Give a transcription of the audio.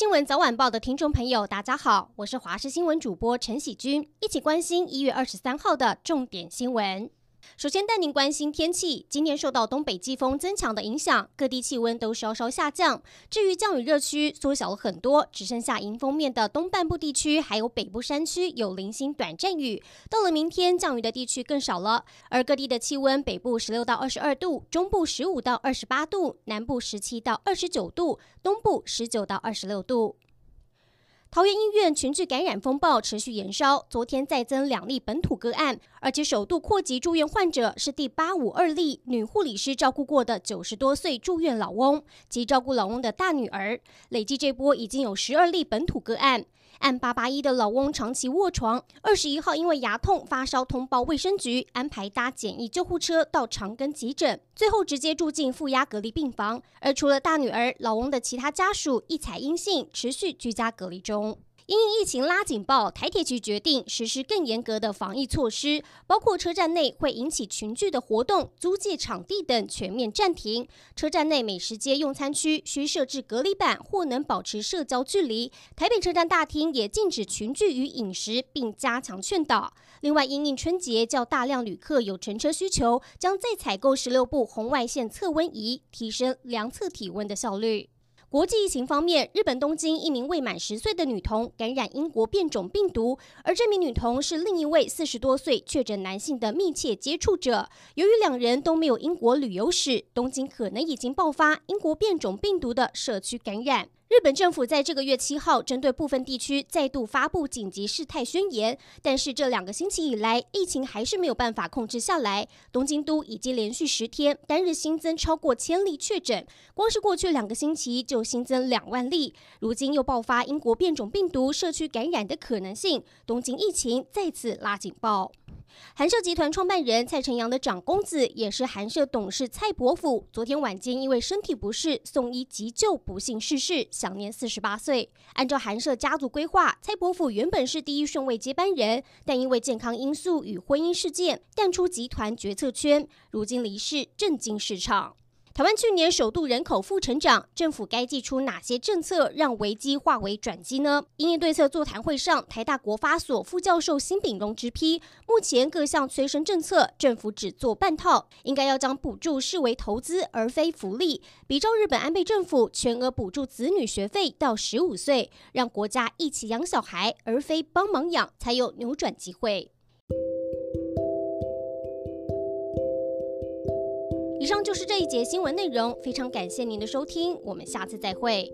新闻早晚报的听众朋友，大家好，我是华视新闻主播陈喜君，一起关心一月二十三号的重点新闻。首先带您关心天气，今天受到东北季风增强的影响，各地气温都稍稍下降。至于降雨热区缩小了很多，只剩下迎风面的东半部地区，还有北部山区有零星短阵雨。到了明天，降雨的地区更少了。而各地的气温，北部十六到二十二度，中部十五到二十八度，南部十七到二十九度，东部十九到二十六度。桃园医院群聚感染风暴持续延烧，昨天再增两例本土个案，而且首度扩及住院患者是第八五二例女护理师照顾过的九十多岁住院老翁及照顾老翁的大女儿，累计这波已经有十二例本土个案。案八八一的老翁长期卧床，二十一号因为牙痛发烧通报卫生局，安排搭简易救护车到长庚急诊，最后直接住进负压隔离病房。而除了大女儿，老翁的其他家属一采阴性，持续居家隔离中。因疫情拉警报，台铁局决定实施更严格的防疫措施，包括车站内会引起群聚的活动、租借场地等全面暂停。车站内美食街用餐区需设置隔离板或能保持社交距离。台北车站大厅也禁止群聚与饮食，并加强劝导。另外，因应春节较大量旅客有乘车需求，将再采购十六部红外线测温仪，提升量测体温的效率。国际疫情方面，日本东京一名未满十岁的女童感染英国变种病毒，而这名女童是另一位四十多岁确诊男性的密切接触者。由于两人都没有英国旅游史，东京可能已经爆发英国变种病毒的社区感染。日本政府在这个月七号针对部分地区再度发布紧急事态宣言，但是这两个星期以来，疫情还是没有办法控制下来。东京都已经连续十天单日新增超过千例确诊，光是过去两个星期就新增两万例。如今又爆发英国变种病毒社区感染的可能性，东京疫情再次拉警报。韩社集团创办人蔡晨阳的长公子，也是韩社董事蔡伯甫，昨天晚间因为身体不适送医急救，不幸逝世，享年四十八岁。按照韩社家族规划，蔡伯甫原本是第一顺位接班人，但因为健康因素与婚姻事件淡出集团决策圈，如今离世，震惊市场。台湾去年首度人口负成长，政府该祭出哪些政策让危机化为转机呢？因应对策座谈会上，台大国发所副教授辛炳荣直批，目前各项催生政策，政府只做半套，应该要将补助视为投资而非福利，比照日本安倍政府全额补助子女学费到十五岁，让国家一起养小孩，而非帮忙养，才有扭转机会。上就是这一节新闻内容，非常感谢您的收听，我们下次再会。